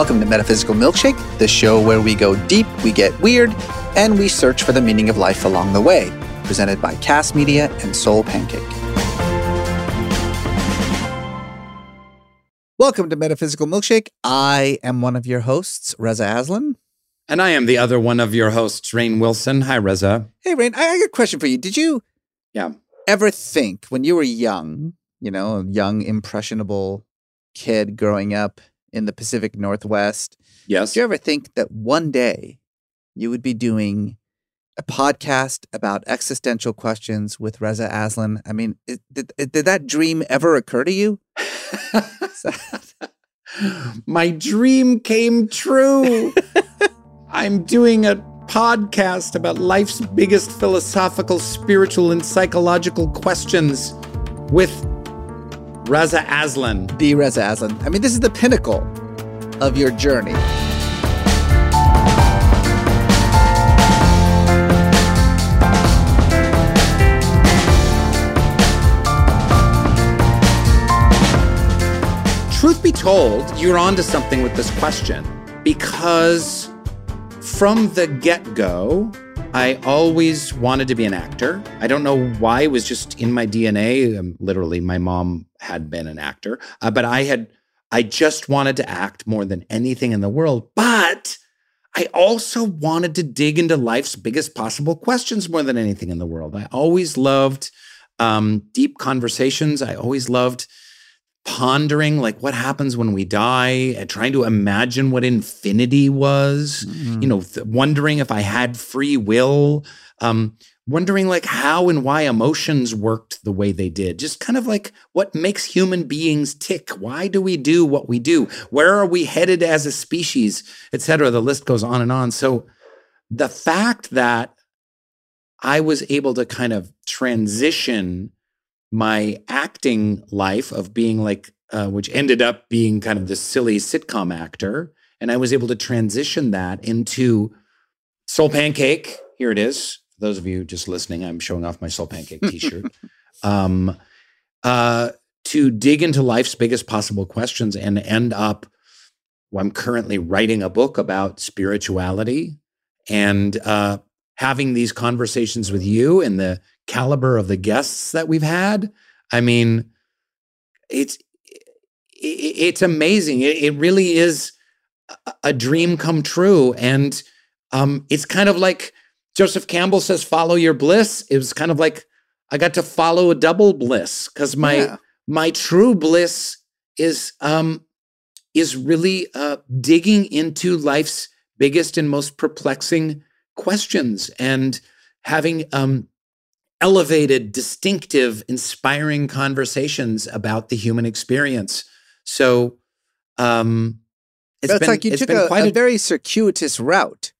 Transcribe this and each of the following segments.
Welcome to Metaphysical Milkshake, the show where we go deep, we get weird, and we search for the meaning of life along the way. Presented by Kast Media and Soul Pancake. Welcome to Metaphysical Milkshake. I am one of your hosts, Reza Aslan. And I am the other one of your hosts, Rainn Wilson. Hi, Reza. Hey, Rainn. I got a question for you. Did you Yeah. ever think when you were young, you know, a young, impressionable kid growing up in the Pacific Northwest, Yes. did you ever think that one day you would be doing a podcast about existential questions with Reza Aslan? I mean, it, did, it- did that dream ever occur to you? My dream came true. I'm doing a podcast about life's biggest philosophical, spiritual, and psychological questions with Reza Aslan. The Reza Aslan. I mean, this is the pinnacle of your journey. Truth be told, you're onto something with this question because from the get go, I always wanted to be an actor. I don't know why, it was just in my DNA. Um, literally, my mom had been an actor, uh, but I had, I just wanted to act more than anything in the world. But I also wanted to dig into life's biggest possible questions more than anything in the world. I always loved um, deep conversations. I always loved pondering like what happens when we die and trying to imagine what infinity was you know th- wondering if i had free will um wondering like how and why emotions worked the way they did. Just kind of like what makes human beings tick? Why do we do what we do? Where are we headed as a species? Etc the list goes on and on. So the fact that i was able to kind of transition my acting life of being like, uh, which ended up being kind of this silly sitcom actor. And I was able to transition that into Soul Pancake. Here it is. For those of you just listening, I'm showing off my Soul Pancake t shirt. um, uh, to dig into life's biggest possible questions and end up, well, I'm currently writing a book about spirituality and uh, having these conversations with you and the caliber of the guests that we've had. I mean, it's it's amazing. It, really is a- a dream come true, and um, it's kind of like Joseph Campbell says, "Follow your bliss." It was kind of like I got to follow a double bliss because my Yeah. my true bliss is um is really uh, digging into life's biggest and most perplexing questions and having um, elevated, distinctive, inspiring conversations about the human experience. So, um, it's That's been, like you it's took been a, quite a very circuitous route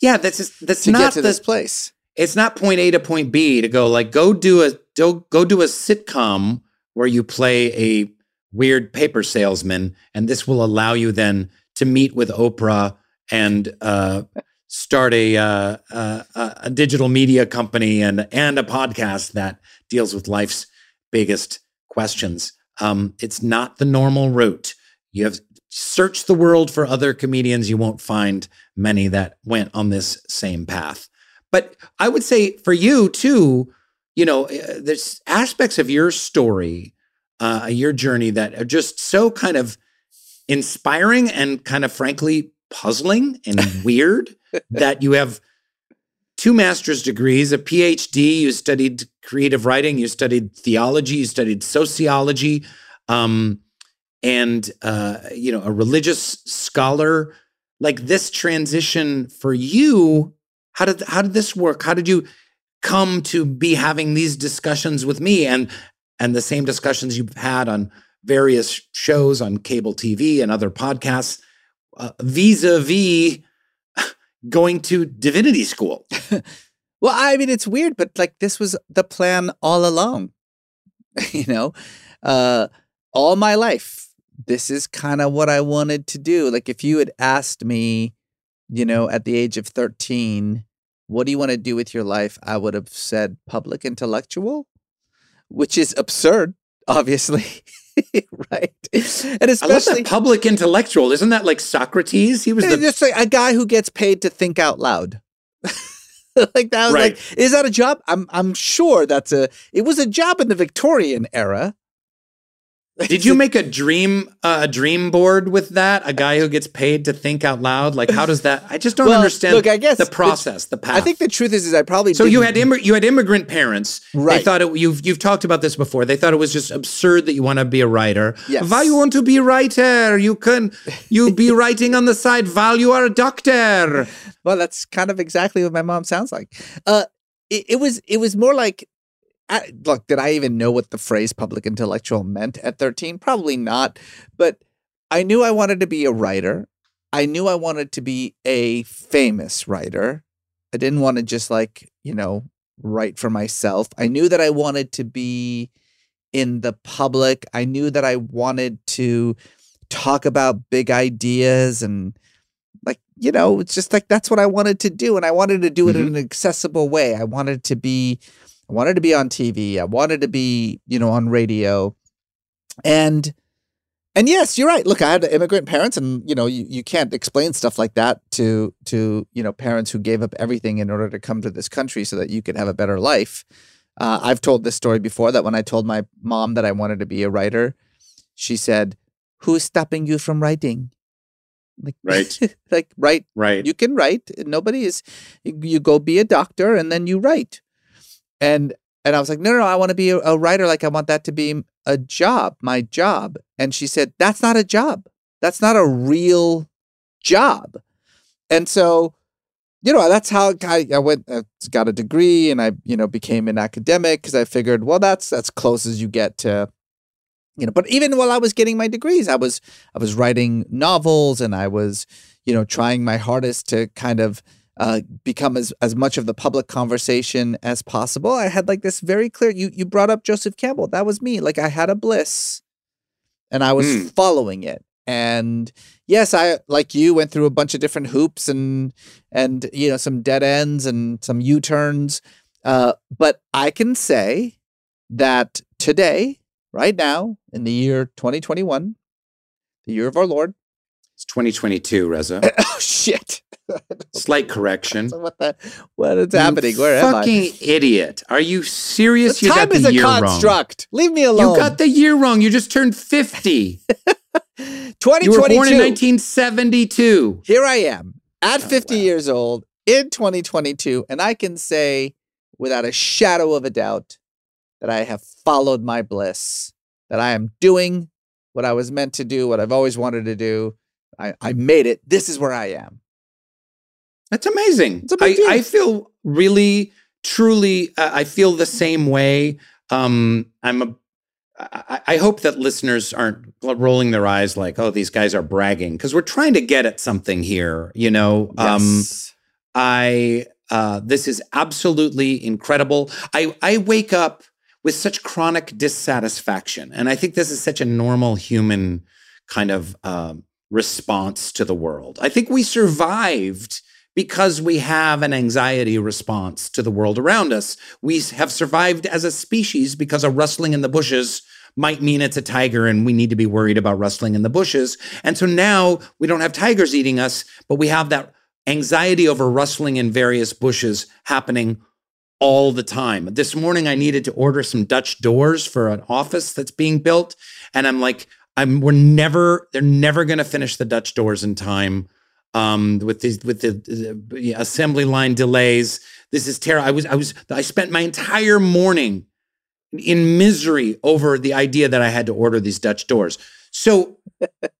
yeah. That's just, that's to not to the, this place. it's not point A to point B to go like go do a go, go do a sitcom where you play a weird paper salesman and this will allow you then to meet with Oprah and uh, start a, uh, uh, a digital media company and and a podcast that deals with life's biggest questions. Um, it's not the normal route. You have searched the world for other comedians. You won't find many that went on this same path. But I would say for you too, you know, uh, there's aspects of your story, uh, your journey that are just so kind of inspiring and kind of frankly puzzling and weird that you have two master's degrees, a PhD, you studied creative writing, you studied theology, you studied sociology, um, and uh, you know, a religious scholar. Like this transition for you, how did how did this work? How did you come to be having these discussions with me and and the same discussions you've had on various shows on cable TV and other podcasts uh, vis-a-vis going to divinity school. well, I mean it's weird but like this was the plan all along. you know, uh all my life this is kind of what I wanted to do. Like if you had asked me, you know, at the age of 13, what do you want to do with your life? I would have said public intellectual, which is absurd, obviously. right. And especially public intellectual. Isn't that like Socrates? He was the- just like a guy who gets paid to think out loud. like that was Right. like, is that a job? I'm I'm sure that's a it was a job in the Victorian era. Did you make a dream uh, a dream board with that? A guy who gets paid to think out loud? Like how does that? I just don't Well, understand. look, I guess the the- process, the path. I think the truth is is I probably so. You didn't- had immig- you had immigrant parents. They Right. thought it, you've you've talked about this before. They thought it was just absurd that you want to be a writer. Yes. Why you want to be a writer? You can you be writing on the side while you are a doctor. Well, that's kind of exactly what my mom sounds like. Uh, it, it was it was more like, I, look, did I even know what the phrase public intellectual meant at thirteen? Probably not. But I knew I wanted to be a writer. I knew I wanted to be a famous writer. I didn't want to just like you know write for myself. I knew that I wanted to be in the public. I knew that I wanted to talk about big ideas and like you know it's just like that's what i wanted to do and i wanted to do it in mm-hmm. an accessible way i wanted to be i wanted to be on tv i wanted to be you know on radio. And and yes you're right. Look i had immigrant parents and you know you, you can't explain stuff like that to to you know parents who gave up everything in order to come to this country so that you could have a better life. Uh, i've told this story before that when i told my mom that i wanted to be a writer she said who's stopping you from writing? Like Right. like write. Right. you can write. Nobody is you, you go be a doctor and then you write and and i was like no no, no i want to be a, a writer. Like i want that to be a job my job. And she said that's not a job. That's not a real job. And so you know that's how i, I went I got a degree and i you know became an academic because i figured well that's that's close as you get to you know but even while i was getting my degrees i was i was writing novels and i was you know trying my hardest to kind of uh, become as, as much of the public conversation as possible. I had like this very clear you you brought up joseph campbell. That was me. Like i had a bliss and i was Mm. following it. And yes i like you went through a bunch of different hoops and and you know some dead ends and some u-turns. Uh, but i can say that today right now in the year 2021 the year of our lord It's 2022, Reza. oh shit Slight correction. so what the what is You happening where am i Fucking idiot. Are you serious? the you time got is the a year wrong. construct leave me alone You got the year wrong. You just turned 50. 2022 You were born in 1972. here i am at Oh, 50 wow. years old in 2022 and i can say without a shadow of a doubt that i have followed my bliss that i am doing what i was meant to do what i've always wanted to do i, I made it this is where i am That's amazing. It's a big I. I feel really, truly, uh, I feel the same way. Um, I'm a, I, I hope that listeners aren't rolling their eyes like, oh, these guys are bragging because we're trying to get at something here. You know, um, Yes. I uh, this is absolutely incredible. I I wake up with such chronic dissatisfaction, and I think this is such a normal human kind of um, response to the world. I think we survived because we have an anxiety response to the world around us. We have survived as a species because a rustling in the bushes might mean it's a tiger and we need to be worried about rustling in the bushes. And so now we don't have tigers eating us, but we have that anxiety over rustling in various bushes happening all the time. This morning I needed to order some Dutch doors for an office that's being built and I'm like I'm we're never they're never going to finish the Dutch doors in time um with these with the, the assembly line delays. This is terrible. I was I was I spent my entire morning in misery over the idea that I had to order these Dutch doors. So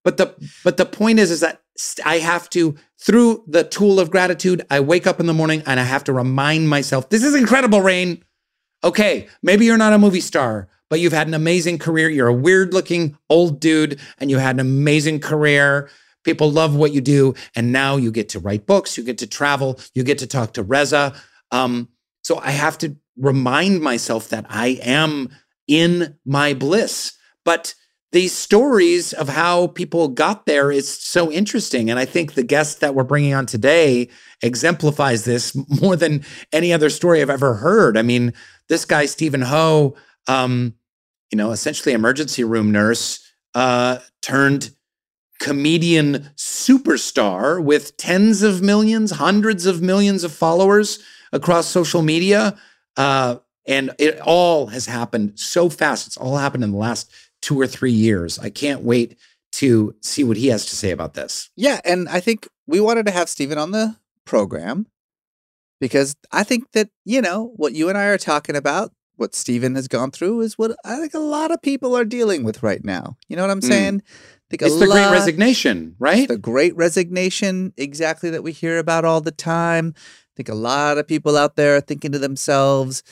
but the but the point is is that I have to through the tool of gratitude, I wake up in the morning and I have to remind myself, this is incredible, Rainn. Okay, maybe you're not a movie star, but you've had an amazing career. You're a weird looking old dude and you had an amazing career. People love what you do. And now you get to write books, you get to travel, you get to talk to Reza. Um, so I have to remind myself that I am in my bliss. But these stories of how people got there is so interesting. And I think the guest that we're bringing on today exemplifies this more than any other story I've ever heard. I mean, this guy, Steven Ho, um, you know, essentially emergency room nurse, uh, turned comedian superstar with tens of millions, hundreds of millions of followers across social media. Uh, and it all has happened so fast. It's all happened in the last two or three years. I can't wait to see what he has to say about this. Yeah, and I think we wanted to have Steven on the program because I think that, you know, what you and I are talking about, what Steven has gone through is what I think a lot of people are dealing with right now. You know what I'm Mm. saying? I think It's the great resignation, right? the great resignation, exactly that we hear about all the time. I think a lot of people out there are thinking to themselves,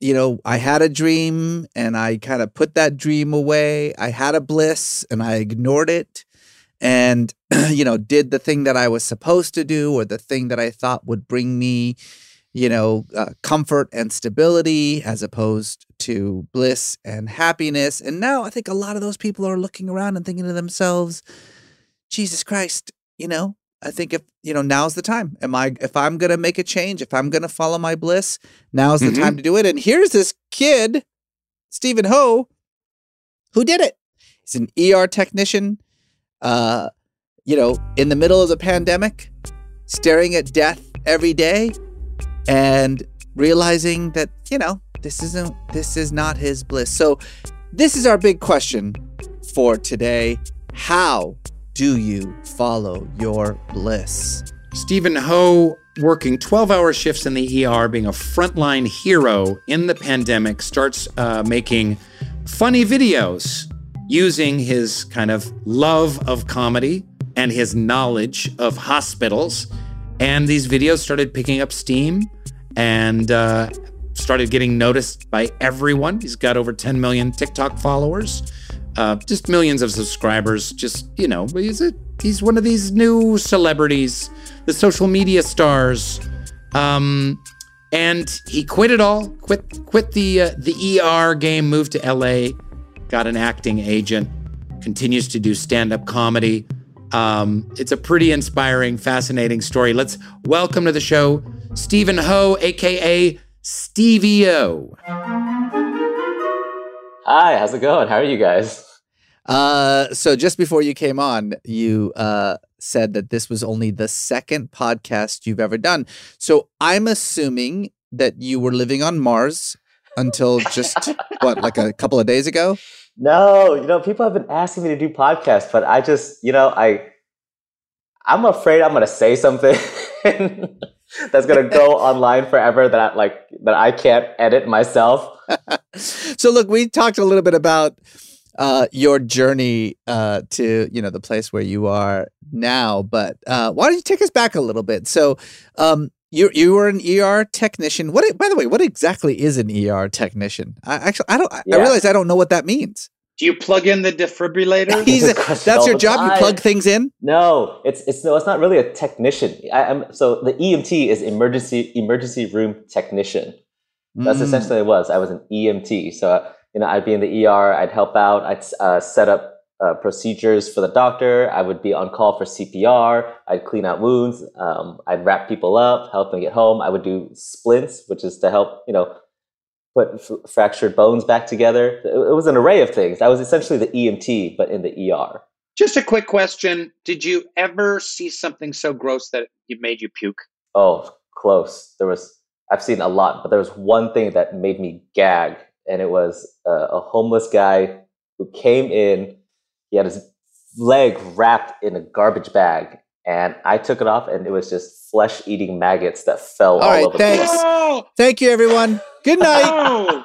you know, I had a dream and I kind of put that dream away. I had a bliss and I ignored it and, you know, did the thing that I was supposed to do or the thing that I thought would bring me, you know, uh, comfort and stability as opposed to bliss and happiness. And now I think a lot of those people are looking around and thinking to themselves, Jesus Christ, you know, I think if, you know, now's the time. Am I, if I'm going to make a change, if I'm going to follow my bliss, now's the Mhm. time to do it. And here's this kid, Steven Ho, who did it. He's an ER technician, uh, you know, in the middle of the pandemic, staring at death every day and realizing that, you know, this isn't, this is not his bliss. So this is our big question for today. How do you follow your bliss? Steven Ho working 12 hour shifts in the ER, being a frontline hero in the pandemic, starts uh, making funny videos using his kind of love of comedy and his knowledge of hospitals. And these videos started picking up steam and uh, started getting noticed by everyone. He's got over 10 million TikTok followers, uh, just millions of subscribers. Just, you know, he's, a, he's one of these new celebrities, the social media stars. Um, and he quit it all, quit quit the uh, the ER game, moved to LA, got an acting agent, continues to do stand up comedy. Um, it's a pretty inspiring, fascinating story. Let's welcome to the show Steven Ho, aka Stevie O. Hi, how's it going? How are you guys? Uh, so just before you came on, you uh, said that this was only the second podcast you've ever done. So I'm assuming that you were living on Mars until just what, like a couple of days ago? No, you know, people have been asking me to do podcasts, but I just, you know, I I'm afraid I'm gonna say something that's gonna go online forever that I, like that I can't edit myself. so look, we talked a little bit about uh, your journey uh, to you know the place where you are now, but uh, why don't you take us back a little bit? So um, you you were an ER technician. What by the way, what exactly is an ER technician? I actually I don't I Yeah. realize I don't know what that means. Do you plug in the defibrillator? He's a a- that's your the job. You plug things in. No, it's it's no, it's not really a technician. I, I'm so the EMT is emergency emergency room technician. That's Mm. essentially what it was. I was an EMT. So, uh, you know, I'd be in the ER, I'd help out, I'd uh, set up uh, procedures for the doctor, I would be on call for CPR, I'd clean out wounds, um, I'd wrap people up, help them get home. I would do splints, which is to help, you know, put f- fractured bones back together. It, it was an array of things. I was essentially the EMT, but in the ER. Just a quick question. Did you ever see something so gross that it made you puke? Oh, close. There was, I've seen a lot, but there was one thing that made me gag, and it was uh, a homeless guy who came in. He had his leg wrapped in a garbage bag, and I took it off, and it was just flesh eating maggots that fell all, All right, over thanks. the place. Oh, Thank you, everyone. Good night. oh,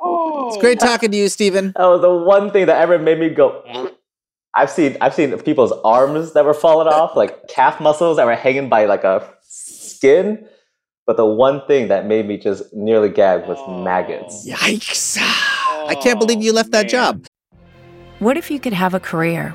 oh. It's great talking to you, Steven. That was the one thing that ever made me go. I've seen I've seen people's arms that were falling off, like calf muscles that were hanging by like a skin. But the one thing that made me just nearly gag was oh. maggots. Yikes! I can't believe you left that oh, job. What if you could have a career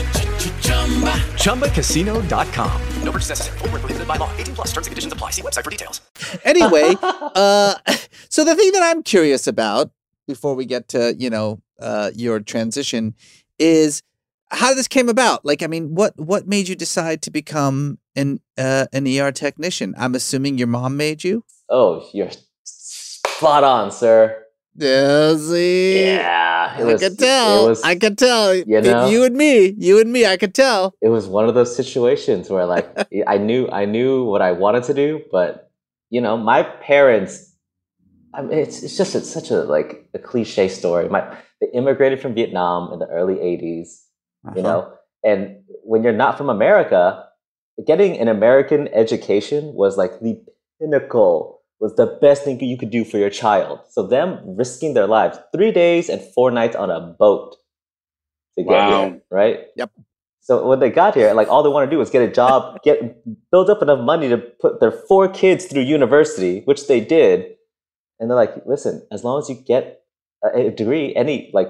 ChumbaCasino.com. No purchase necessary. Full prohibited by law. 18 plus terms and conditions apply. See website for details. Anyway, uh, so the thing that I'm curious about before we get to, you know, uh, your transition is how this came about. Like, I mean, what what made you decide to become an uh, an ER technician? I'm assuming your mom made you. Oh, you're spot on, sir. Yeah, see? Yeah, I could tell. was- I could tell. you know? You and me. You and me. I could tell. it was one of those situations where like I knew I knew what I wanted to do, but you know, my parents I mean, it's it's just it's such a like a cliche story. My they immigrated from Vietnam in the early 80s, you Uh-huh. know, and when you're not from America, getting an American education was like the pinnacle was the best thing you could do for your child. So them risking their lives, 3 days and 4 nights on a boat to get Wow. here, right? Yep. So when they got here, like all they want to do is get a job, get build up enough money to put their four kids through university, which they did. And they're like, listen, as long as you get a, a degree, any like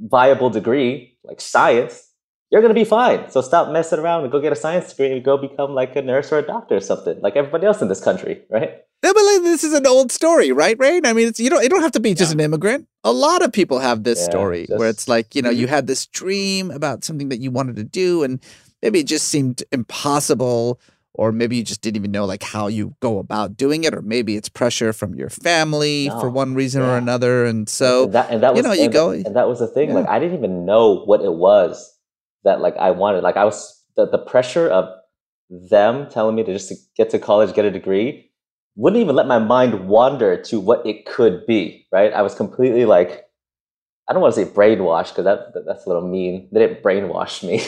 viable degree, like science, you're gonna be fine. So stop messing around and go get a science degree and go become like a nurse or a doctor or something, like everybody else in this country, right? Yeah, but like, this is an old story, right, Rainn? I mean, it's you don't you don't have to be just an immigrant. A lot of people have this Yeah, story where it's like you know you Mm-hmm. had this dream about something that you wanted to do, and maybe it just seemed impossible, or maybe you just didn't even know like how you go about doing it, or maybe it's pressure from your family for one reason or another, and so and that, and that you was know, you and, go- and that was the thing. yeah. Like I didn't even know what it was that like I wanted. Like I was the, the pressure of them telling me to just to get to college, get a degree, wouldn't even let my mind wander to what it could be. Right? I was completely like, I don't want to say brainwashed because that, that that's a little mean. They didn't brainwash me,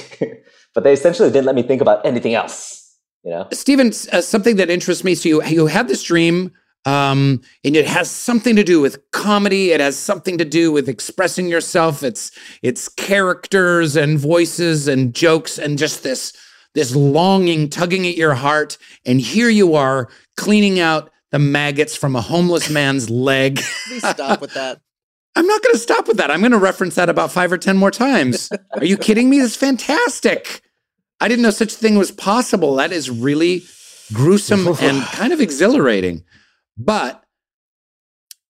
but they essentially didn't let me think about anything else. You know? Steven, uh, something that interests me. So you you had this dream, um, and it has something to do with comedy. It has something to do with expressing yourself. It's it's characters and voices and jokes and just this this longing tugging at your heart. And here you are cleaning out the maggots from a homeless man's leg. please stop with that. I'm not going to stop with that. I'm going to reference that about five or 10 more times. Are you kidding me? That's fantastic. I didn't know such a thing was possible. That is really gruesome and kind of exhilarating. But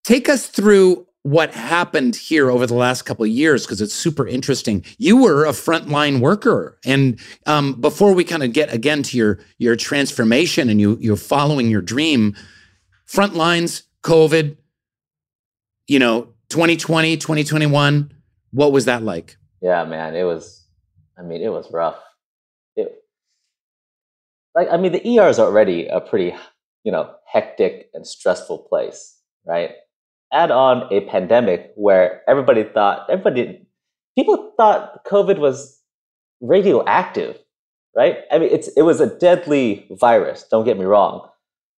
take us through what happened here over the last couple of years because it's super interesting. You were a frontline worker, and um, before we kind of get again to your your transformation and you you're following your dream, front lines, COVID, you know, 2020, 2021. What was that like? Yeah, man, it was. I mean, it was rough. It, like, I mean, the ER is already a pretty, you know, hectic and stressful place, right? Add on a pandemic where everybody thought, everybody, people thought COVID was radioactive, right? I mean, it's it was a deadly virus. Don't get me wrong,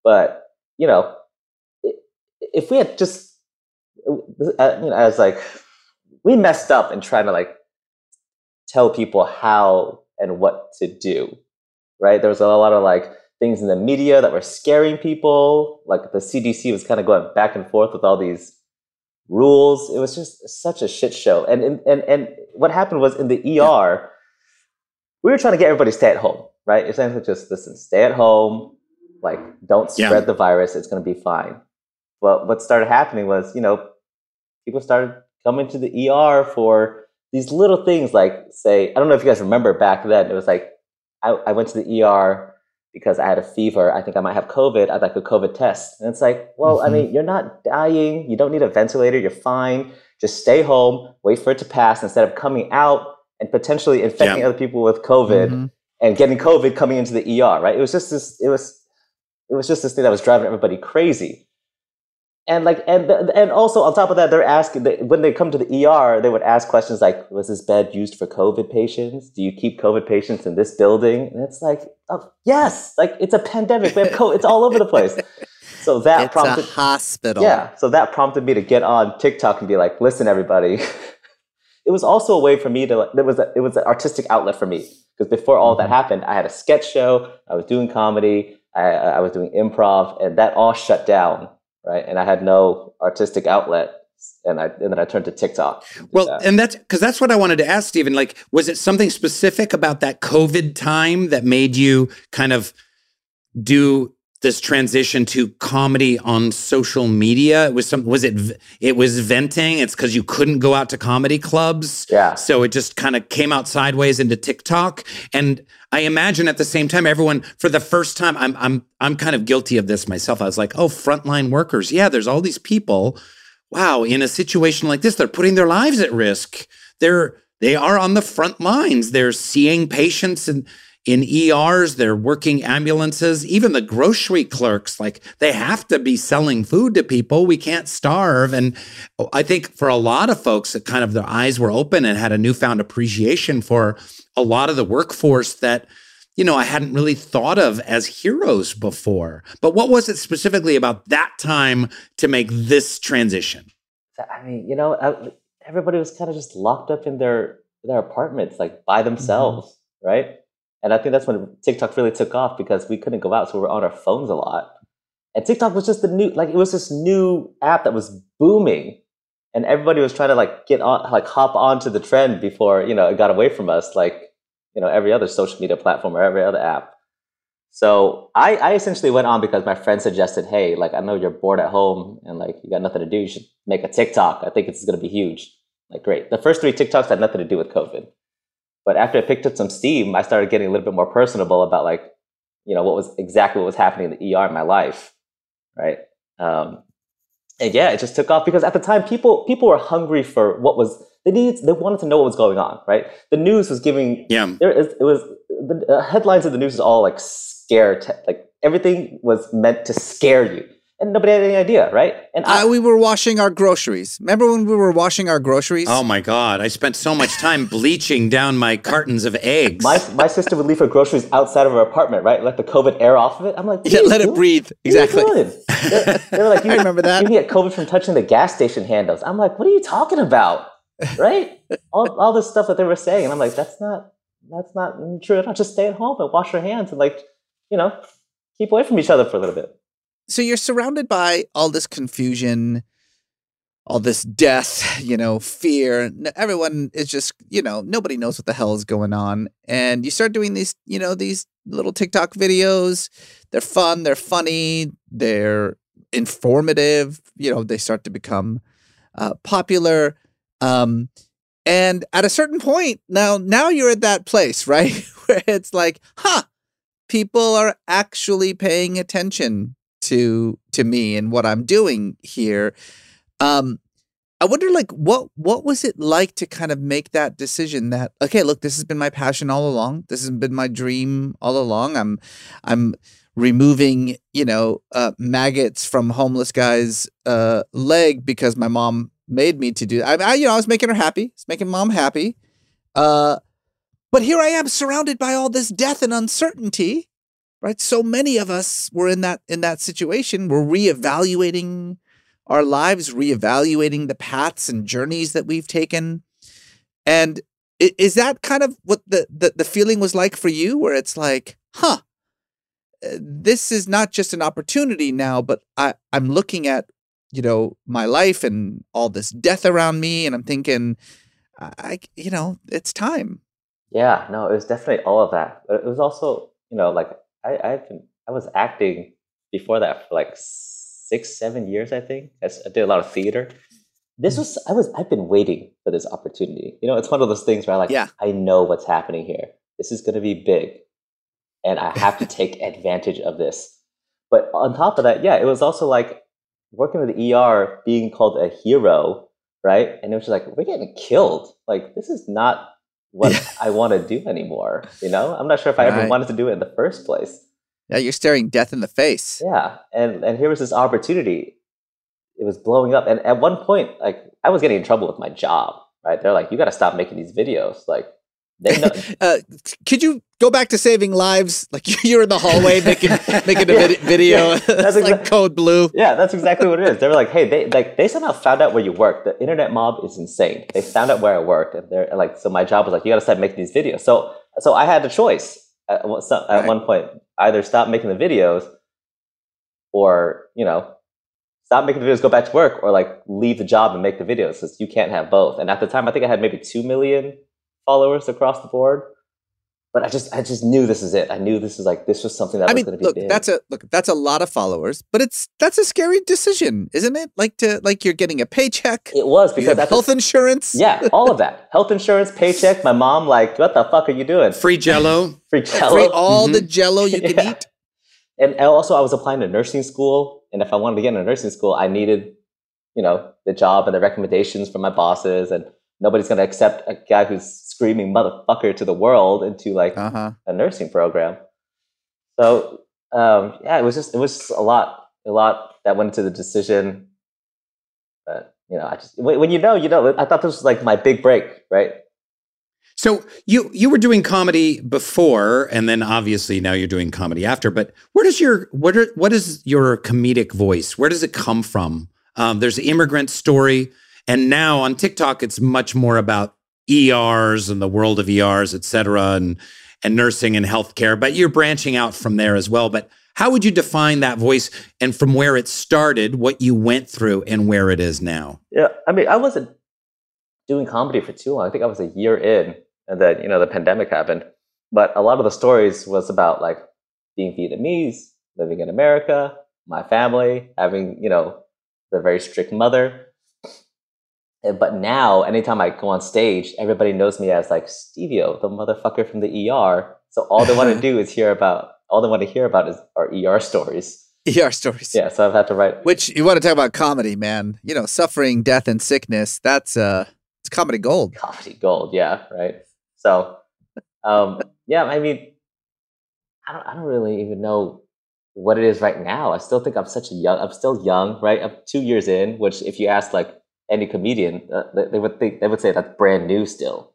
but you know, if we had just, uh, you know, as like, we messed up in trying to like tell people how and what to do, right? There was a lot of like things in the media that were scaring people. Like the CDC was kind of going back and forth with all these rules. It was just such a shit show. And and and, and what happened was in the ER, we were trying to get everybody to stay at home, right? Essentially, just listen, stay at home, like don't Yeah. spread the virus. It's going to be fine. but what started happening was, you know, people started coming to the ER for these little things like, say, I don't know if you guys remember back then, it was like, I, I went to the ER because I had a fever. I think I might have COVID. I'd like a COVID test. And it's like, well, Mm-hmm. I mean, you're not dying. You don't need a ventilator. You're fine. Just stay home, wait for it to pass instead of coming out and potentially infecting Yeah. other people with COVID Mhm. and getting COVID coming into the ER, right? It was just this, it was, it was just this thing that was driving everybody crazy. And like, and and also on top of that, they're asking they, when they come to the ER, they would ask questions like, "Was this bed used for COVID patients? Do you keep COVID patients in this building?" And it's like, oh, yes, like it's a pandemic. We have COVID. It's all over the place. So that It's prompted, a hospital. yeah. So that prompted me to get on TikTok and be like, "Listen, everybody." it was also a way for me to. There was a, it was an artistic outlet for me because before all that happened, I had a sketch show. I was doing comedy. I, I was doing improv, and that all shut down, right? And I had no artistic outlet, and I and then I turned to TikTok. Well, that. and that's because that's what I wanted to ask Stephen. Like, was it something specific about that COVID time that made you kind of do this transition to comedy on social media? It was some. Was it? It was venting. It's because you couldn't go out to comedy clubs. Yeah. So it just kind of came out sideways into TikTok. And I imagine at the same time, everyone for the first time, I'm I'm I'm kind of guilty of this myself. I was like, oh, frontline workers. Yeah, there's all these people wow, in a situation like this, they're putting their lives at risk. They're they are on the front lines. They're seeing patients in in ERs, they're working ambulances, even the grocery clerks, like they have to be selling food to people. We can't starve. And I think for a lot of folks, that kind of their eyes were open and had a newfound appreciation for a lot of the workforce that you know, I hadn't really thought of as heroes before. But what was it specifically about that time to make this transition? I mean, you know, everybody was kind of just locked up in their their apartments, like by themselves, mm-hmm. right? And I think that's when TikTok really took off because we couldn't go out, so we were on our phones a lot. And TikTok was just the new, like it was this new app that was booming, and everybody was trying to like get on, like hop onto the trend before you know it got away from us, like you know every other social media platform or every other app. So I, I essentially went on because my friend suggested, hey, like I know you're bored at home and like you got nothing to do. You should make a TikTok. I think it's going to be huge. Like great. The first three TikToks had nothing to do with COVID, but after I picked up some steam, I started getting a little bit more personable about like, you know, what was exactly what was happening in the ER in my life, right? Um, and yeah, it just took off because at the time people people were hungry for what was they needed they wanted to know what was going on, right? The news was giving Yeah. there is it was the headlines of the news is all like scare te- like everything was meant to scare you and nobody had any idea right and I, Uh, we were washing our groceries. Remember when we were washing our groceries? Oh my God. I spent so much time bleaching down my cartons of eggs. my my sister would leave her groceries outside of her apartment right let the covid air off of it i'm like yeah, are you let it breathe. What are you Exactly. doing? They're, they're like, you, I remember that. You can get COVID from touching the gas station handles. I'm like, what are you talking about? Right? all, all this stuff that they were saying. And I'm like, that's not that's not true at all. Just stay at home and wash your hands and like, you know, keep away from each other for a little bit. So you're surrounded by all this confusion, all this death, you know, fear. Everyone is just, you know, nobody knows what the hell is going on. And you start doing these, you know, these little TikTok videos. They're fun, they're funny, they're informative. You know, they start to become uh, popular. Um, and at a certain point, now now you're at that place, right? Where it's like, huh, people are actually paying attention to to me and what I'm doing here. Um, I wonder, like, what what was it like to kind of make that decision? That okay, look, this has been my passion all along. This has been my dream all along. I'm I'm removing, you know, uh, maggots from homeless guy's uh, leg because my mom made me to do. I, I, you know, I was making her happy. It's making mom happy. Uh, but here I am, surrounded by all this death and uncertainty right? So many of us were in that in that situation. We're reevaluating our lives reevaluating the paths and journeys that we've taken. And is that kind of what the the, the feeling was like for you where it's like huh uh, this is not just an opportunity now but i i'm looking at you know my life and all this death around me and i'm thinking i I- you know it's time. Yeah, no, it was definitely all of that. But it was also, you know, like I, I've been, I was acting before that for like six, seven years, I think. I did a lot of theater. This was I was I've been waiting for this opportunity. You know, it's one of those things where I like Yeah. I know what's happening here. This is gonna be big. And I have to take advantage of this. But on top of that, yeah, it was also like working with the ER, being called a hero, right? And it was just like, we're getting killed. Like, this is not what I want to do anymore. You know, I'm not sure if I ever Right. wanted to do it in the first place. Yeah, you're staring death in the face. Yeah, and and here was this opportunity. It was blowing up, and at one point, like I was getting in trouble with my job. Right? They're like, "You got to stop making these videos." Like, know. Uh, could you go back to saving lives? Like you're in the hallway making making a vid- video. Yeah, that's like code blue. yeah, that's exactly what it is. They were like, "Hey, they like they somehow found out where you work. The internet mob is insane. They found out where I worked, and they're like, so my job was like, you got to start making these videos. So, so I had a choice at, one- at Right. one point: either stop making the videos, or you know, stop making the videos, go back to work, or like leave the job and make the videos. Because you can't have both. And at the time, I think I had maybe two million followers across the board. But I just, I just knew this is it. I knew this is like this was something that I was mean, going to be look, big. that's a look. That's a lot of followers, but it's that's a scary decision, isn't it? Like to like you're getting a paycheck. it was because that's health insurance. Yeah, all of that. Health insurance, paycheck. My mom, like, what the fuck are you doing? Free Jello. Free jello. Free all the mm-hmm. Jello you can Yeah. eat. and and also, I was applying to nursing school, and if I wanted to get into nursing school, I needed, you know, the job and the recommendations from my bosses, and nobody's gonna accept a guy who's screaming motherfucker to the world into like Uh huh. a nursing program. So um, yeah, it was just it was just a lot, a lot that went into the decision. But you know, I just when, when you know, you know. I thought this was like my big break, right? So you you were doing comedy before, and then obviously now you're doing comedy after. But where does your what are, what is your comedic voice? Where does it come from? Um, there's the immigrant story, and now on TikTok, it's much more about ERs and the world of ERs, et cetera, and and nursing and healthcare. But you're branching out from there as well. But how would you define that voice, and from where it started, what you went through, and where it is now? Yeah, I mean, I wasn't doing comedy for too long. I think I was a year in, and then you know the pandemic happened. But a lot of the stories was about like being Vietnamese, living in America, my family, having you know the very strict mother. And- But now, anytime I go on stage, everybody knows me as like Stevio, the motherfucker from the ER. So all they want to do is hear about. All they want to hear about is our ER stories. ER stories. Yeah, so I've had to write. Which you want to talk about comedy, man? You know, suffering, death, and sickness. That's uh, it's comedy gold. comedy gold yeah right so um yeah i mean i don't i don't really even know what it is right now i still think i'm such a young i'm still young right i'm two years in which if you ask like any comedian uh, they, they would think they would say that's brand new still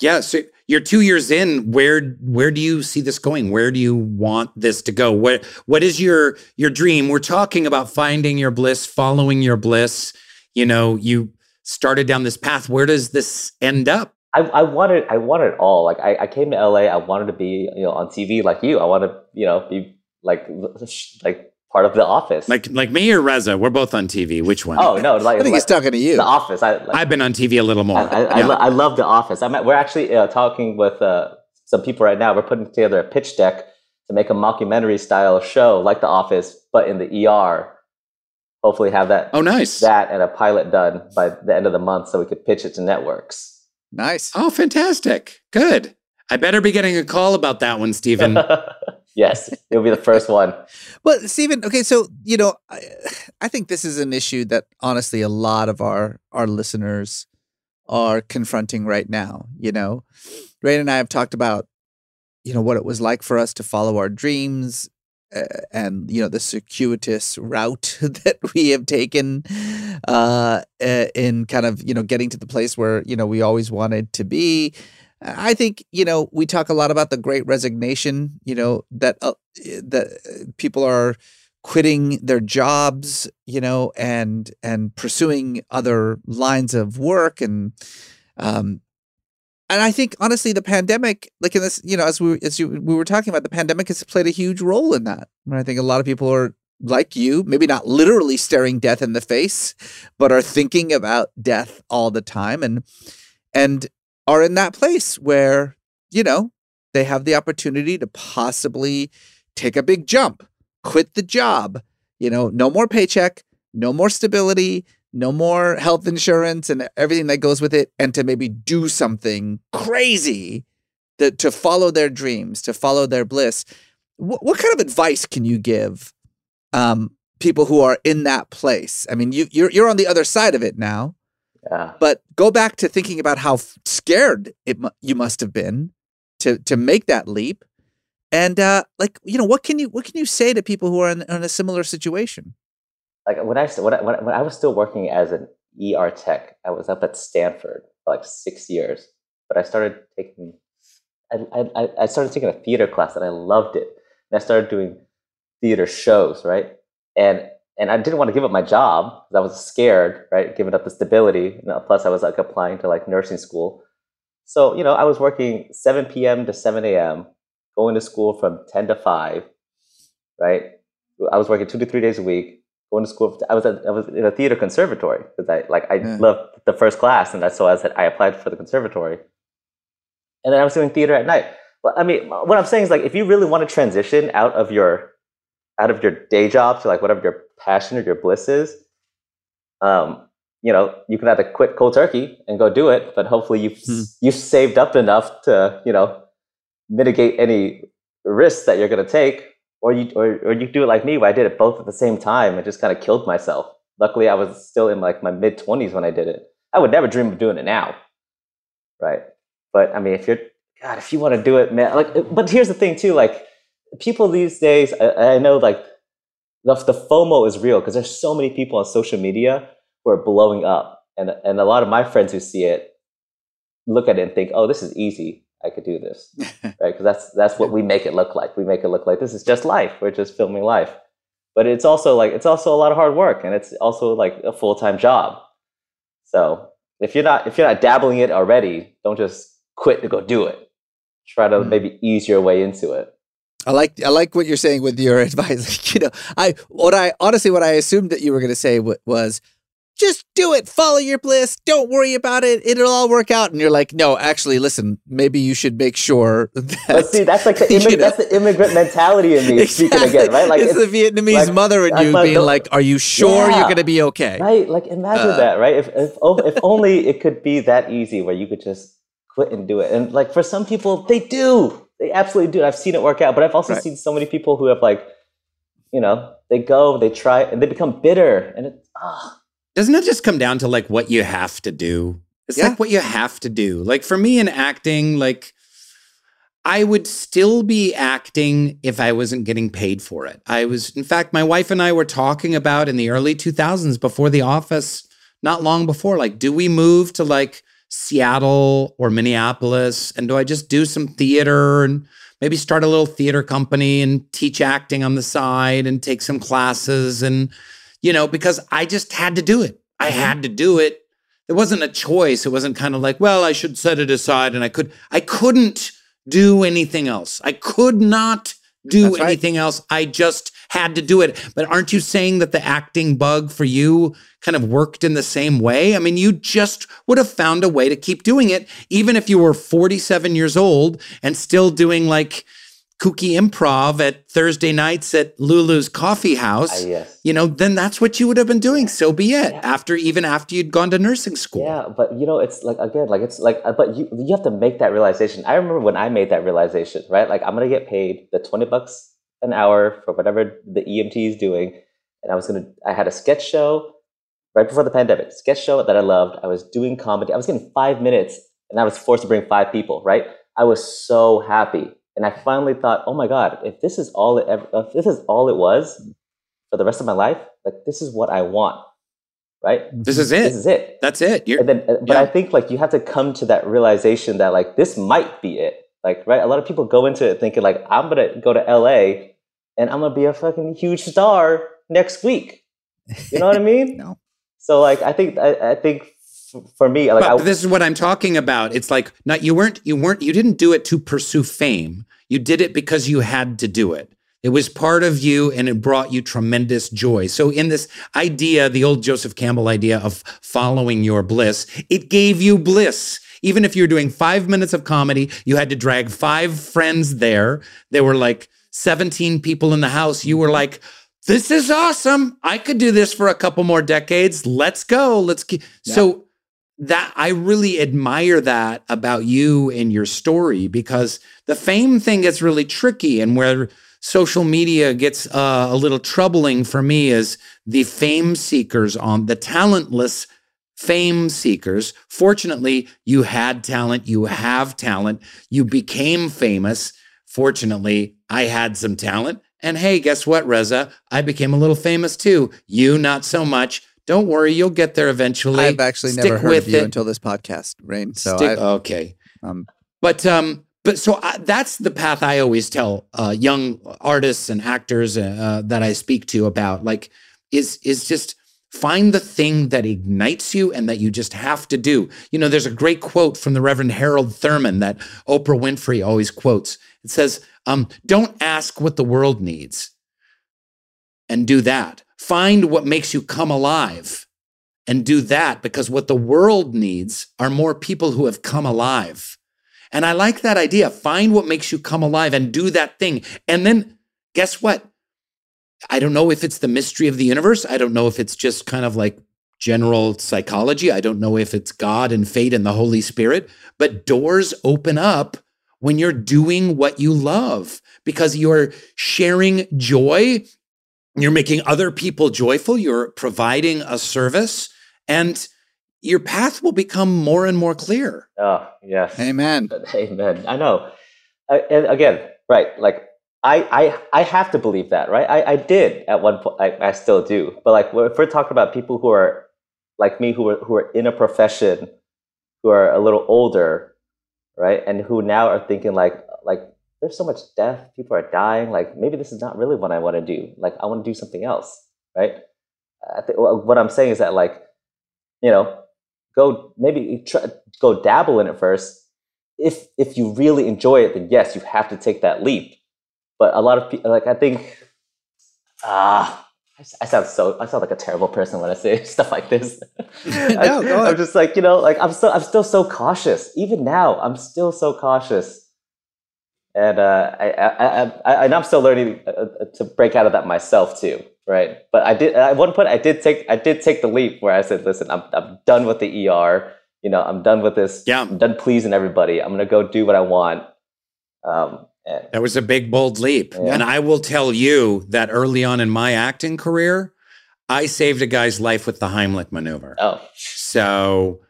Yeah, so you're two years in. Where where do you see this going? Where do you want this to go? What what is your your dream? We're talking about finding your bliss, following your bliss. You know, you started down this path. Where does this end up? I, I wanted I wanted it all. Like I, I came to LA. I wanted to be you know on TV like you. I want to you know be like like part of the office. Like like me or Reza? We're both on TV. Which one? oh no, like, I think like he's talking to you. the office. I like, I've been on TV a little more. I, I, I, Yeah. lo- I love The Office. I'm at, we're actually uh, talking with uh, some people right now. We're putting together a pitch deck to make a mockumentary style show like The Office, but in the ER. Hopefully, have that oh, nice. that and a pilot done by the end of the month, so we could pitch it to networks. Nice. oh, fantastic. Good. I better be getting a call about that one, Steven. yes, you'll be the first one. Well, Steven, okay, so you know, I, I think this is an issue that honestly a lot of our our listeners are confronting right now. You know, Ray and I have talked about, you know, what it was like for us to follow our dreams, uh, and you know the circuitous route that we have taken uh, in kind of you know getting to the place where you know we always wanted to be. I think you know we talk a lot about the Great Resignation. You know that uh, that uh, people are quitting their jobs, you know, and and pursuing other lines of work and um and I think honestly the pandemic like in this you know as we as you, we were talking about the pandemic has played a huge role in that. I think a lot of people are like you, maybe not literally staring death in the face, but are thinking about death all the time and and are in that place where, you know, they have the opportunity to possibly take a big jump, quit the job, you know, no more paycheck, no more stability, no more health insurance and everything that goes with it, and to maybe do something crazy that to follow their dreams, to follow their bliss. What, what kind of advice can you give um, people who are in that place? I mean, you, you're you're on the other side of it now, Yeah. but go back to thinking about how scared it you must have been to to make that leap, and uh, like you know, what can you what can you say to people who are in, in a similar situation? like when I when I, when I when I was still working as an ER tech, I was up at Stanford for like six years. But I started taking, I I, I started taking a theater class and I loved it. And I started doing theater shows, right? And and I didn't want to give up my job because I was scared, right? Giving up the stability. You know, plus, I was like applying to like nursing school. So you know, I was working 7 p.m. to 7 a.m. Going to school from 10 to 5, right? I was working two to three days a week going to school. I was at, I was in a theater conservatory because I like I Yeah. loved the first class, and that's so I said I applied for the conservatory. And then I was doing theater at night. Well, I mean, what I'm saying is like if you really want to transition out of your out of your day job to like whatever your passion or your bliss is, um, you know, you can either quit cold turkey and go do it, but hopefully you've Hmm. you've saved up enough to you know mitigate any risks that you're going to take, or you or, or you do it like me, where I did it both at the same time and just kind of killed myself. Luckily, I was still in like my mid twenties when I did it. I would never dream of doing it now, right? But I mean, if you're God, if you want to do it, man, like. But here's the thing too, like people these days, I, I know like the, the FOMO is real because there's so many people on social media who are blowing up, and and a lot of my friends who see it look at it and think, oh, this is easy. I could do this, right? Because that's that's what we make it look like. We make it look like this is just life. We're just filming life, but it's also like it's also a lot of hard work, and it's also like a full time job. So if you're not if you're not dabbling it already, don't just quit to go do it. Try to Hmm. maybe ease your way into it. I like I like what you're saying with your advice. Like, you know, I what I honestly what I assumed that you were going to say wa- was just do it, follow your bliss, don't worry about it, it'll all work out. And you're like, no, actually, listen, maybe you should make sure that. But see, that's like the you know, that's the immigrant mentality in me speaking again, right? Like it's, the Vietnamese like, mother in you being like, "Are you sure Yeah. you're going to be okay?" Right? Like imagine Uh, that, right? If if, oh, if only it could be that easy where you could just quit and do it. And like for some people, they do. They absolutely do. I've seen it work out, but I've also Right. seen so many people who have like, you know, they go, they try, and they become bitter, and it. ah. Doesn't it just come down to like what you have to do? It's Yeah. like what you have to do. Like for me in acting, like I would still be acting if I wasn't getting paid for it. I was, in fact, my wife and I were talking about in the early 2000s before The Office, not long before, like, do we move to like Seattle or Minneapolis? And do I just do some theater and maybe start a little theater company and teach acting on the side and take some classes? And, you know, because I just had to do it. I mm-hmm. had to do it. There wasn't a choice. It wasn't kind of like, well, I should set it aside and I could, I couldn't do anything else. I could not do That's right. anything else. I just had to do it. But aren't you saying that the acting bug for you kind of worked in the same way? I mean, you just would have found a way to keep doing it, even if you were 47 years old and still doing like kooky improv at Thursday nights at Lulu's coffee house. Ah, yes. You know, then that's what you would have been doing. So be it. After even after you'd gone to nursing school. Yeah, but you know, it's like again, like it's like, uh, but you you have to make that realization. I remember when I made that realization, right? Like I'm gonna get paid the twenty bucks an hour for whatever the EMT is doing, and I was gonna. I had a sketch show right before the pandemic, sketch show that I loved. I was doing comedy. I was getting five minutes, and I was forced to bring five people. Right? I was so happy, and I finally thought, oh my god, if this is all it ever, if this is all it was for the rest of my life, like this is what I want. Right? This is it. This is it. That's it. You're, And then, uh, but Yeah. I think like you have to come to that realization that like this might be it. Like, right? A lot of people go into it thinking like I'm gonna go to LA and I'm gonna be a fucking huge star next week. You know what I mean? No. So like, I think I, I think f- for me, like, but I, this is what I'm talking about. It's like not you weren't you weren't you didn't do it to pursue fame. You did it because you had to do it. It was part of you and it brought you tremendous joy. So in this idea, the old Joseph Campbell idea of following your bliss, it gave you bliss. Even if you're doing 5 minutes of comedy, you had to drag 5 friends there. There were like 17 people in the house. You were like this is awesome. I could do this for a couple more decades. Let's go. Let's keep. Yeah. So that I really admire that about you and your story because the fame thing gets really tricky and where social media gets uh, a little troubling for me is the fame seekers on the talentless fame seekers. Fortunately, you had talent, you have talent, you became famous. Fortunately, I had some talent. And hey, guess what, Reza? I became a little famous too. You, not so much. Don't worry, you'll get there eventually. I've actually Stick never heard with of you it. until this podcast, Rainn. So Stick- okay. um, But um, but so I, that's the path I always tell uh, young artists and actors uh, that I speak to about. Like, is is just find the thing that ignites you and that you just have to do. You know, there's a great quote from the Reverend Howard Thurman that Oprah Winfrey always quotes. It says, um, "Don't ask what the world needs, and do that. Find what makes you come alive." And do that because what the world needs are more people who have come alive. And I like that idea. Find what makes you come alive and do that thing. And then guess what? I don't know if it's the mystery of the universe. I don't know if it's just kind of like general psychology. I don't know if it's God and fate and the Holy Spirit, but doors open up when you're doing what you love because you're sharing joy. You're making other people joyful. You're providing a service and your path will become more and more clear. Oh, yes. Amen. Amen. I know. Uh, and again, right? Like I, I, I have to believe that, right? I, I did at one point. I, I still do. But like, if we're talking about people who are like me, who are who are in a profession, who are a little older, right, and who now are thinking like, like there's so much death, people are dying. Like maybe this is not really what I want to do. Like I want to do something else, right? I think what I'm saying is that like, you know, go maybe try, go dabble in it first. If if you really enjoy it, then yes, you have to take that leap. But a lot of people, like I think, ah, I s- I sound so I sound like a terrible person when I say stuff like this. No, I, I'm just like you know, like I'm still I'm still so cautious. Even now, I'm still so cautious, and uh, I, I, I, I and I'm still learning uh, uh, to break out of that myself too. Right, but I did at one point I did take I did take the leap where I said, listen, I'm I'm done with the ER. You know, I'm done with this. Yeah. I'm done pleasing everybody. I'm gonna go do what I want. Um, and That was a big, bold leap. Yeah. And I will tell you that early on in my acting career, I saved a guy's life with the Heimlich maneuver. oh, So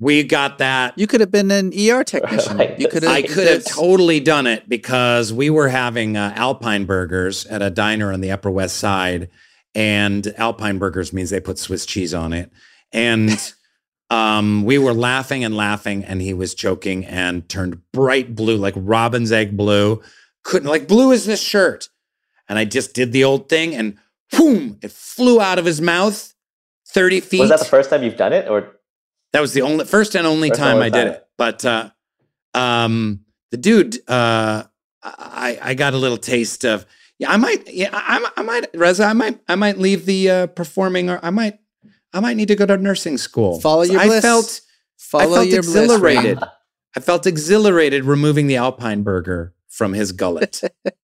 we got that. You could have been an ER technician. Right. You could have. I could have totally done it because we were having uh, Alpine burgers at a diner on the Upper West Side. And Alpine burgers means they put Swiss cheese on it. And um, we were laughing and laughing, and he was choking and turned bright blue, like robin's egg blue. Couldn't, like, blue is this shirt. And I just did the old thing, and boom, it flew out of his mouth 30 feet. was that the first time you've done it, or That was the only first and only First time only I did it. But uh, um, the dude, uh, I I got a little taste of. Yeah, I might. Yeah, I, I might. Reza, I might. I might leave the uh, performing, or I might. I might need to go to nursing school. Follow your I bliss. felt. Follow I felt your exhilarated. Rainn. I felt exhilarated removing the Alpine burger from his gullet.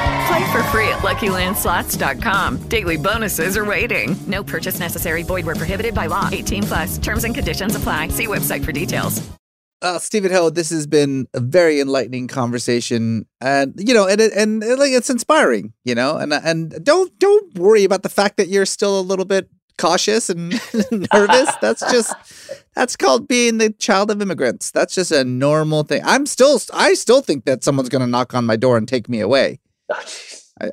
Play for free at LuckyLandSlots.com. Daily bonuses are waiting. No purchase necessary. Void where prohibited by law. 18 plus. Terms and conditions apply. See website for details. Uh, Steven Ho, this has been a very enlightening conversation, and you know, and it- and, like it's inspiring, you know, and and don't don't worry about the fact that you're still a little bit cautious and nervous. That's just that's called being the child of immigrants. That's just a normal thing. I'm still I still think that someone's going to knock on my door and take me away. Oh, jeez. I,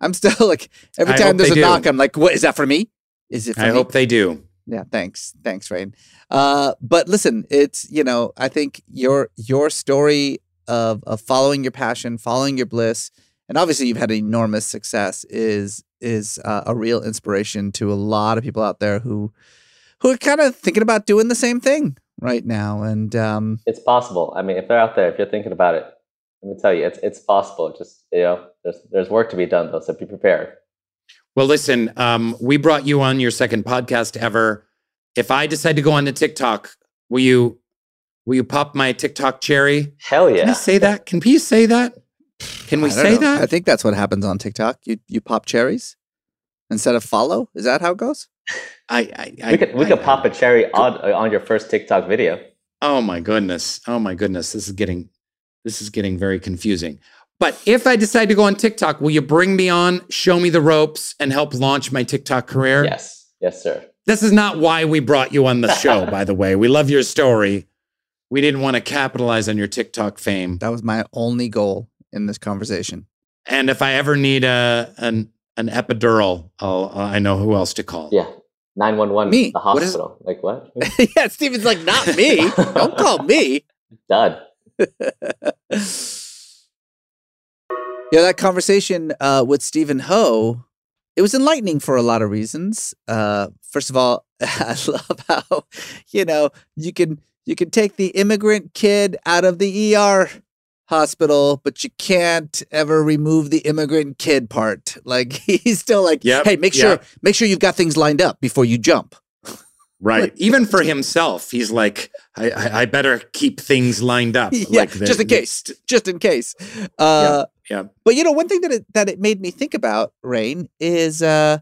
I'm still like every time there's a do. knock, I'm like, what is that for me? Is it? For I me? hope they do. Yeah, thanks. Thanks, Rainn. Uh, but listen, it's you know, I think your your story of of following your passion, following your bliss, and obviously you've had enormous success is is uh, a real inspiration to a lot of people out there who who are kind of thinking about doing the same thing. right now, and um, It's possible. I mean, if they're out there, if you're thinking about it, let me tell you, it's it's possible. Just you know, there's there's work to be done though, so be prepared. Well, listen, um, we brought you on your second podcast ever. If I decide to go on to TikTok, will you will you pop my TikTok cherry? Hell yeah! Can I say that? Can we say that? Can we say know. that? I think that's what happens on TikTok. You you pop cherries instead of follow. Is that how it goes? I, I, we could we I- could pop a cherry on on your first TikTok video. Oh my goodness. Oh my goodness. This is getting this is getting very confusing. But if I decide to go on TikTok, will you bring me on, show me the ropes, and help launch my TikTok career? Yes, yes, sir. This is not why we brought you on the show, by the way. We love your story. We didn't want to capitalize on your TikTok fame. That was my only goal in this conversation. And if I ever need a an an epidural, I'll I know who else to call. Yeah, nine one one. Me. The What is- hospital. Like what? yeah, Steven's like, not me. Don't call me. Done. Yeah, that conversation uh, with Steven Ho, it was enlightening for a lot of reasons. Uh, first of all, I love how you know you can you can take the immigrant kid out of the ER hospital, but you can't ever remove the immigrant kid part. Like he's still like, Yep, hey, make sure make sure you've got things lined up before you jump. Right. Even for himself, he's like, I, I, I better keep things lined up. yeah, like the- just in the- case, just in case. Uh, Yeah. But you know, one thing that it, that it made me think about, Rainn, is uh,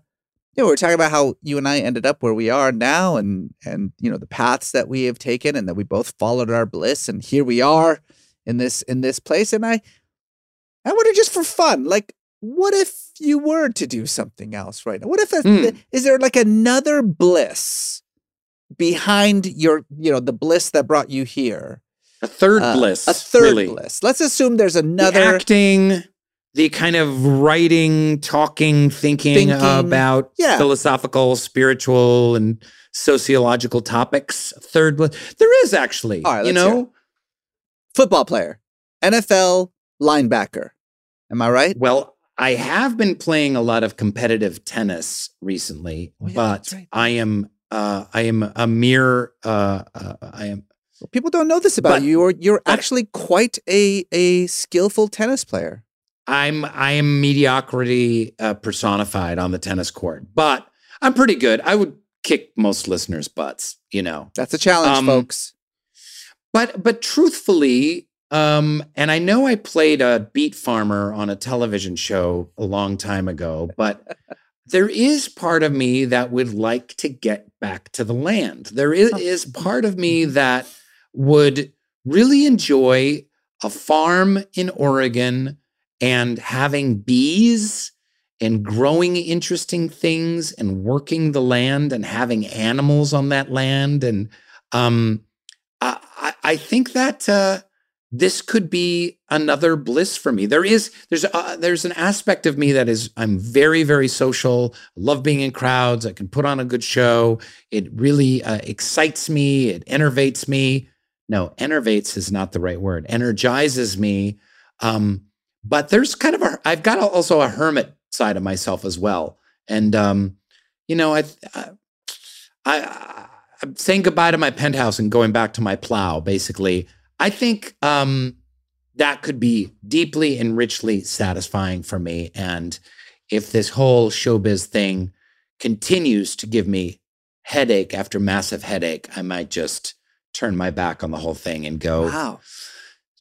you know, we're talking about how you and I ended up where we are now, and and you know the paths that we have taken, and that we both followed our bliss, and here we are in this in this place. And I, I wonder just for fun, like, what if you were to do something else right now? What if a, Hmm. is there like another bliss behind your, you know, the bliss that brought you here? A third Uh, bliss. A third really. bliss. Let's assume there's The another acting, the kind of writing, talking, thinking, Thinking, about yeah. philosophical, spiritual, and sociological topics. Third bliss. There is actually, All right, you know. football player, NFL linebacker. Am I right? Well, I have been playing a lot of competitive tennis recently, Oh, yeah, but right. I am uh, I am a mere uh, uh, I am People don't know this about But- you. You're you're actually quite a a skillful tennis player. I'm I am mediocrity uh, personified on the tennis court, but I'm pretty good. I would kick most listeners' butts, you know. That's a challenge, Um, folks. But but truthfully, um, and I know I played a beet farmer on a television show a long time ago, but there is part of me that would like to get back to the land. There is, is part of me that would really enjoy a farm in Oregon and having bees and growing interesting things and working the land and having animals on that land and um I, I I think that uh, this could be another bliss for me. There is there's uh, there's an aspect of me that is I'm very very social. Love being in crowds. I can put on a good show. It really uh, excites me. It enervates me. No, enervates is not the right word. Energizes me. Um, but there's kind of a I've got also a hermit side of myself as well. And um, you know, I I, I I'm saying goodbye to my penthouse and going back to my plow, basically. I think um, that could be deeply and richly satisfying for me. And if this whole showbiz thing continues to give me headache after massive headache, I might just turn my back on the whole thing and go Wow,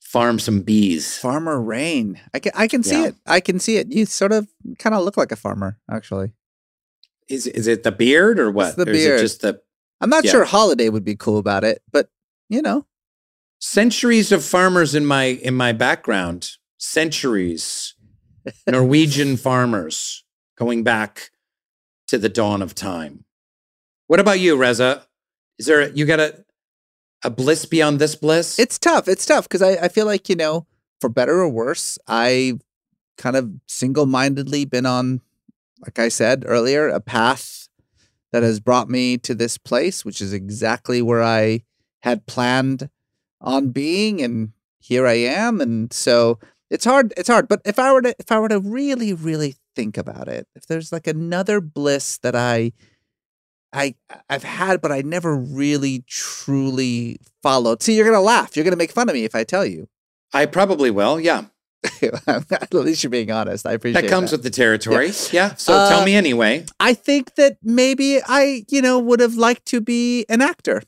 farm some bees. Farmer Rainn. I can I can see Yeah. it. I can see it. You sort of kind of look like a farmer, actually. Is is it the beard or what? the Or is beard. it just the I'm not Yeah. sure Holiday would be cool about it, but you know, centuries of farmers in my in my background centuries norwegian farmers going back to the dawn of time what about you reza is there you got a a bliss beyond this bliss it's tough. It's tough because I, I feel like, you know, for better or worse, I've kind of single mindedly been on, like I said earlier, a path that has brought me to this place, which is exactly where I had planned on being. And here I am. And so it's hard. It's hard. But if I were to, if I were to really, really think about it, if there's like another bliss that I I I've had, but I never really truly followed. See, you're gonna laugh. You're gonna make fun of me if I tell you. I probably will. Yeah. At least you're being honest. I appreciate That comes that. with the territory. Yeah. So Uh, tell me anyway. I think that maybe I, you know, would have liked to be an actor.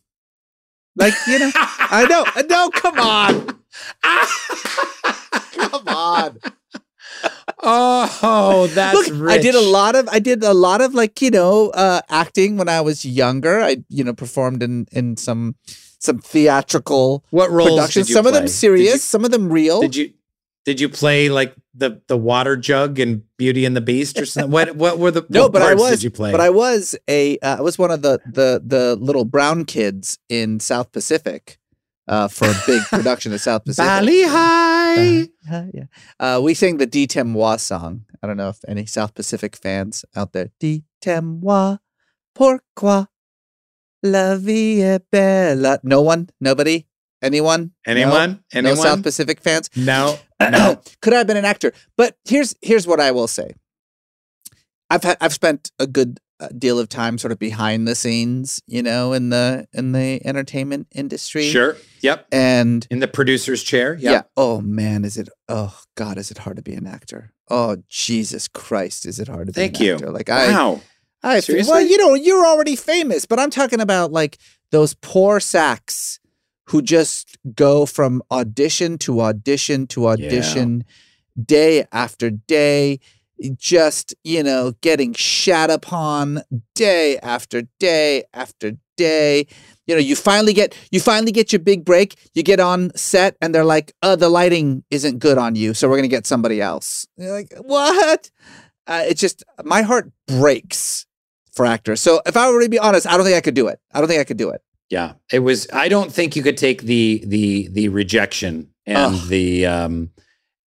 Like, you know, I know. No, come on. come on. Oh, that's Look, I did a lot of I did a lot of like, you know, uh acting when I was younger. I, you know, performed in in some some theatrical What roles productions. some of them serious, you- some of them real. Did you did you play like the the water jug in Beauty and the Beast or something? What what were the No, but I was you play? but I was a uh, I was one of the the the little brown kids in South Pacific uh for a big production of South Pacific. Bali Ha'i. Uh, yeah. Uh, we sang the Dis-moi song. I don't know if any South Pacific fans out there. Dis-moi, pourquoi la vie est belle. No one? Nobody? Anyone? No? Anyone? No, South Pacific fans? No. No. Could I have been an actor? But here's here's what I will say. I've had I've spent a good uh, deal of time sort of behind the scenes, you know, in the in the entertainment industry. Sure. Yep. And In the producer's chair. yeah. Oh man, is it? Oh God, is it hard to be an actor? Oh Jesus Christ, is it hard to be Thank an you. actor? Like I, wow. I Seriously? well, you know, you're already famous, but I'm talking about like those poor sacks who just go from audition to audition to audition, day after day, just you know, getting shat upon day after day after day. You know, you finally get you finally get your big break. You get on set, and they're like, "Uh, the lighting isn't good on you, so we're gonna get somebody else." You're like, "What?" Uh, it's just my heart breaks for actors. So if I were to be honest, I don't think I could do it. I don't think I could do it. Yeah. It was I don't think you could take the the the rejection and Ugh. the um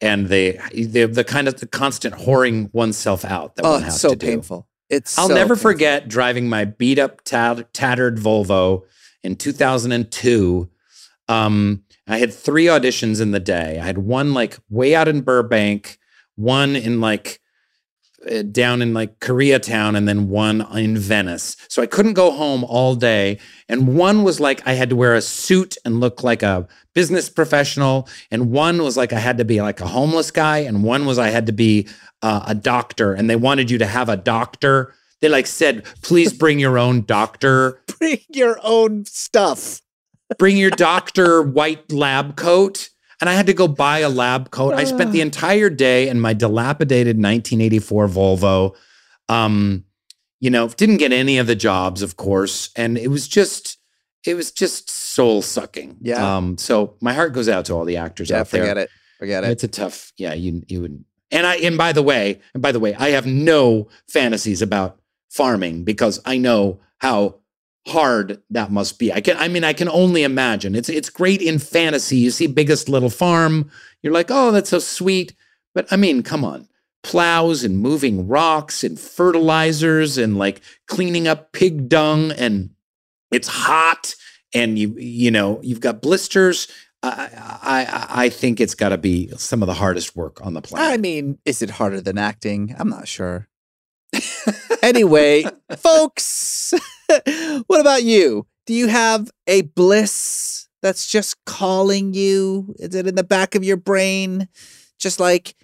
and the, the the kind of the constant whoring oneself out that Oh, one has so to do. painful. It's I'll so never painful. forget driving my beat up, tat- tattered Volvo in 2002. Um, I had three auditions in the day. I had one like way out in Burbank, one in like down in like Koreatown, and then one in Venice. So I couldn't go home all day. And one was like I had to wear a suit and look like a business professional, and one was like I had to be like a homeless guy, and one was I had to be uh, a doctor, and they wanted you to have a doctor. They like said, please bring your own doctor. Bring your own stuff. Bring your doctor white lab coat. And I had to go buy a lab coat. I spent the entire day in my dilapidated 1984 Volvo. Um, you know, didn't get any of the jobs, of course. And it was just, it was just soul sucking. Yeah. Um, so my heart goes out to all the actors Yeah, out there. forget it. Forget it. It's a tough, yeah. You you would, and I and by the way, and by the way, I have no fantasies about farming because I know how hard that must be. I can, I mean, I can only imagine. It's it's great in fantasy. You see Biggest Little Farm, you're like, oh, that's so sweet. But I mean, come on, plows and moving rocks and fertilizers and like cleaning up pig dung and it's hot and you you know you've got blisters. I I, I think it's got to be some of the hardest work on the planet. I mean, is it harder than acting? I'm not sure. anyway, folks, what about you? Do you have a bliss that's just calling you? Is it in the back of your brain? Just like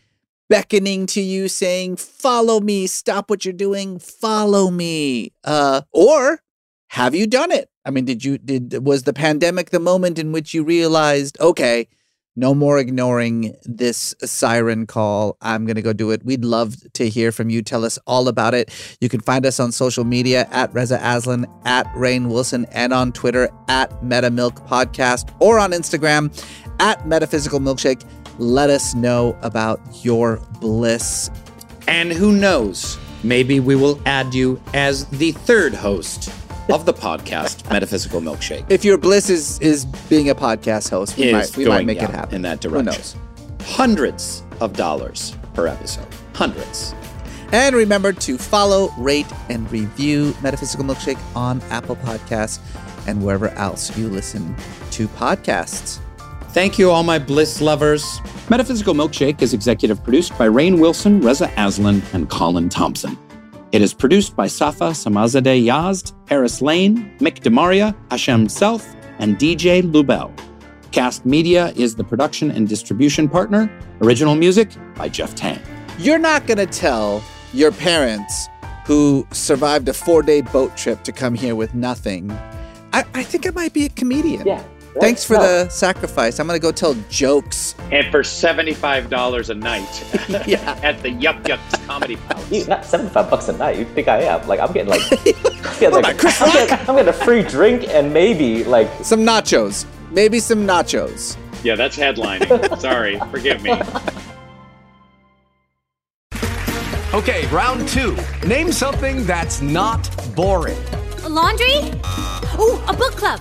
beckoning to you saying, "Follow me, stop what you're doing, follow me." Uh or have you done it? I mean, did you did was the pandemic the moment in which you realized, okay, no more ignoring this siren call. I'm going to go do it. We'd love to hear from you. Tell us all about it. You can find us on social media at Reza Aslan, at Rainn Wilson, and on Twitter at MetaMilk Podcast or on Instagram at Metaphysical Milkshake. Let us know about your bliss. And who knows, maybe we will add you as the third host of the podcast, Metaphysical Milkshake. If your bliss is is being a podcast host, we might we might going, make it happen in that Who direction. knows? Hundreds of dollars per episode. Hundreds. And remember to follow, rate, and review Metaphysical Milkshake on Apple Podcasts and wherever else you listen to podcasts. Thank you, all my bliss lovers. Metaphysical Milkshake is executive produced by Rainn Wilson, Reza Aslan, and Colin Thompson. It is produced by Safa Samazadeh Yazd, Paris Lane, Mick Demaria, Hashem Self, and DJ Lubel. Kast Media is the production and distribution partner. Original music by Jeff Tang. You're not going to tell your parents who survived a four day boat trip to come here with nothing. I, I think I might be a comedian. Yeah. Thanks for No. the sacrifice. I'm going to go tell jokes. And for $75 a night Yeah. at the Yup Yucks Comedy Palace. You, not 75 bucks a night. You think I am? Like, I'm getting like, I'm getting, like about I'm, getting, I'm getting a free drink and maybe like Some nachos. Maybe some nachos. Yeah, that's headlining. Sorry, forgive me. Okay, round two. Name something that's not boring. A laundry? Ooh, a book club.